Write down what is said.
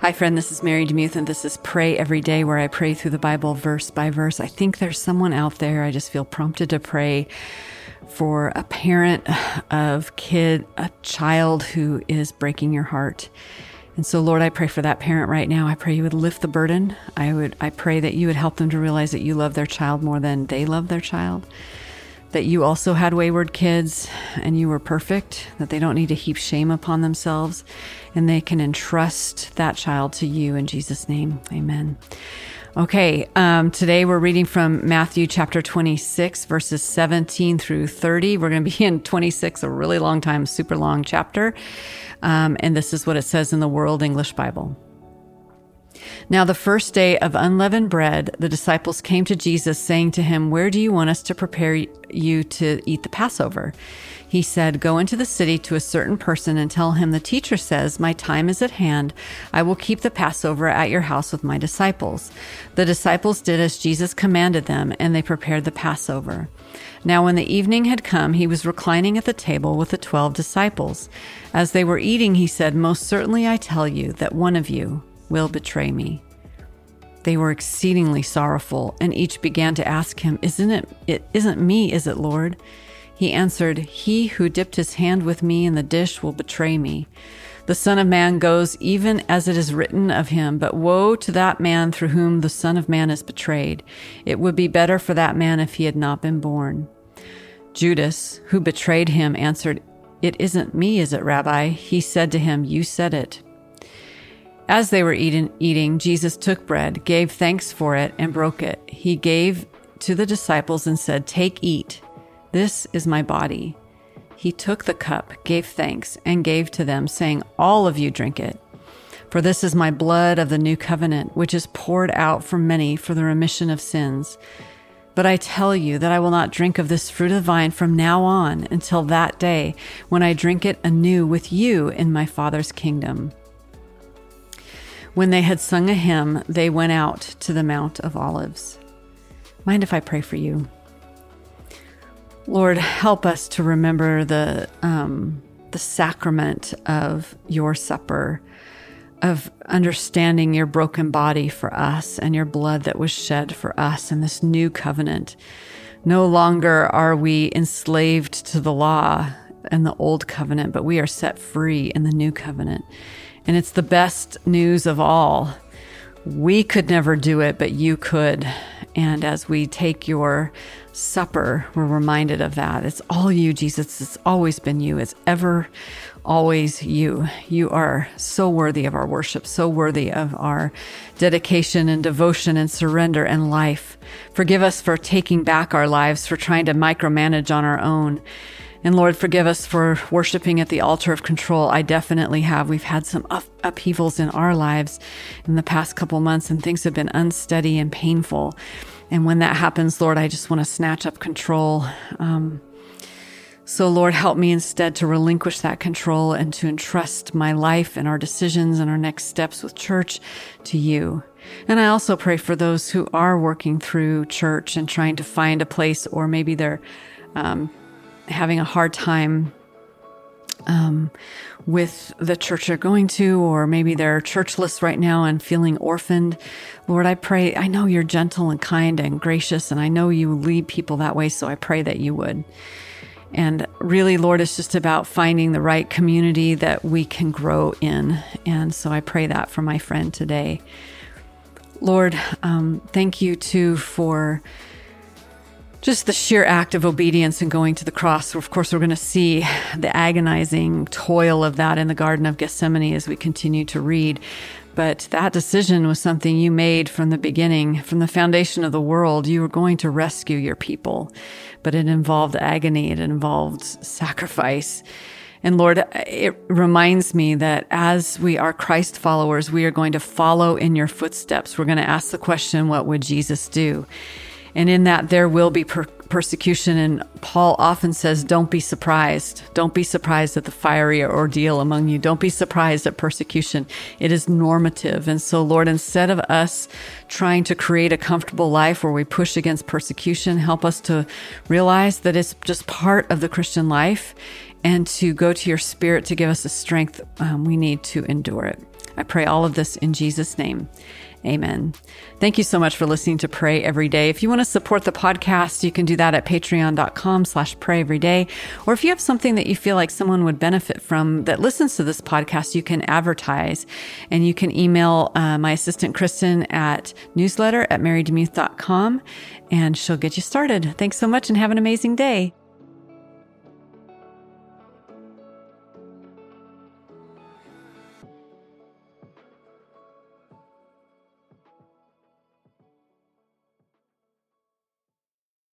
Hi, friend. This is Mary DeMuth, and this is Pray Every Day, where I pray through the Bible verse by verse. I think there's someone out there. I just feel prompted to pray for a parent of kid, a child who is breaking your heart. And so, Lord, I pray for that parent right now. I pray you would lift the burden. I would, I pray that you would help them to realize that you love their child more than they love their child that you also had wayward kids and you were perfect, that they don't need to heap shame upon themselves, and they can entrust that child to you in Jesus' name. Amen. Okay, um, today we're reading from Matthew chapter 26, verses 17 through 30. We're going to be in 26, a really long time, super long chapter. Um, and this is what it says in the World English Bible. Now, the first day of unleavened bread, the disciples came to Jesus, saying to him, Where do you want us to prepare you to eat the Passover? He said, Go into the city to a certain person and tell him, The teacher says, My time is at hand. I will keep the Passover at your house with my disciples. The disciples did as Jesus commanded them, and they prepared the Passover. Now, when the evening had come, he was reclining at the table with the twelve disciples. As they were eating, he said, Most certainly I tell you that one of you, will betray me. They were exceedingly sorrowful, and each began to ask him, Isn't it, it isn't me, is it, Lord? He answered, He who dipped his hand with me in the dish will betray me. The Son of Man goes even as it is written of him, but woe to that man through whom the Son of Man is betrayed. It would be better for that man if he had not been born. Judas, who betrayed him, answered, It isn't me, is it, Rabbi? He said to him, You said it. As they were eating, eating, Jesus took bread, gave thanks for it, and broke it. He gave to the disciples and said, Take, eat. This is my body. He took the cup, gave thanks, and gave to them, saying, All of you drink it. For this is my blood of the new covenant, which is poured out for many for the remission of sins. But I tell you that I will not drink of this fruit of the vine from now on until that day when I drink it anew with you in my Father's kingdom. When they had sung a hymn, they went out to the Mount of Olives. Mind if I pray for you? Lord, help us to remember the um, the sacrament of your supper, of understanding your broken body for us and your blood that was shed for us in this new covenant. No longer are we enslaved to the law and the old covenant, but we are set free in the new covenant. And it's the best news of all. We could never do it, but you could. And as we take your supper, we're reminded of that. It's all you, Jesus. It's always been you. It's ever, always you. You are so worthy of our worship, so worthy of our dedication and devotion and surrender and life. Forgive us for taking back our lives, for trying to micromanage on our own. And Lord, forgive us for worshiping at the altar of control. I definitely have. We've had some up- upheavals in our lives in the past couple months, and things have been unsteady and painful. And when that happens, Lord, I just want to snatch up control. Um, so, Lord, help me instead to relinquish that control and to entrust my life and our decisions and our next steps with church to you. And I also pray for those who are working through church and trying to find a place, or maybe they're um, having a hard time um, with the church they're going to, or maybe they're churchless right now and feeling orphaned. Lord, I pray, I know you're gentle and kind and gracious, and I know you lead people that way, so I pray that you would. And really, Lord, it's just about finding the right community that we can grow in. And so I pray that for my friend today. Lord, um, thank you too for just the sheer act of obedience and going to the cross. Of course, we're going to see the agonizing toil of that in the Garden of Gethsemane as we continue to read. But that decision was something you made from the beginning, from the foundation of the world. You were going to rescue your people, but it involved agony, it involved sacrifice. And Lord, it reminds me that as we are Christ followers, we are going to follow in your footsteps. We're going to ask the question, what would Jesus do? And in that, there will be per- persecution. And Paul often says, Don't be surprised. Don't be surprised at the fiery ordeal among you. Don't be surprised at persecution. It is normative. And so, Lord, instead of us trying to create a comfortable life where we push against persecution, help us to realize that it's just part of the Christian life and to go to your spirit to give us the strength um, we need to endure it. I pray all of this in Jesus' name. Amen. Thank you so much for listening to Pray Every Day. If you want to support the podcast, you can do that at patreon.com slash pray every day. Or if you have something that you feel like someone would benefit from that listens to this podcast, you can advertise and you can email uh, my assistant Kristen at newsletter at marydemuth.com and she'll get you started. Thanks so much and have an amazing day.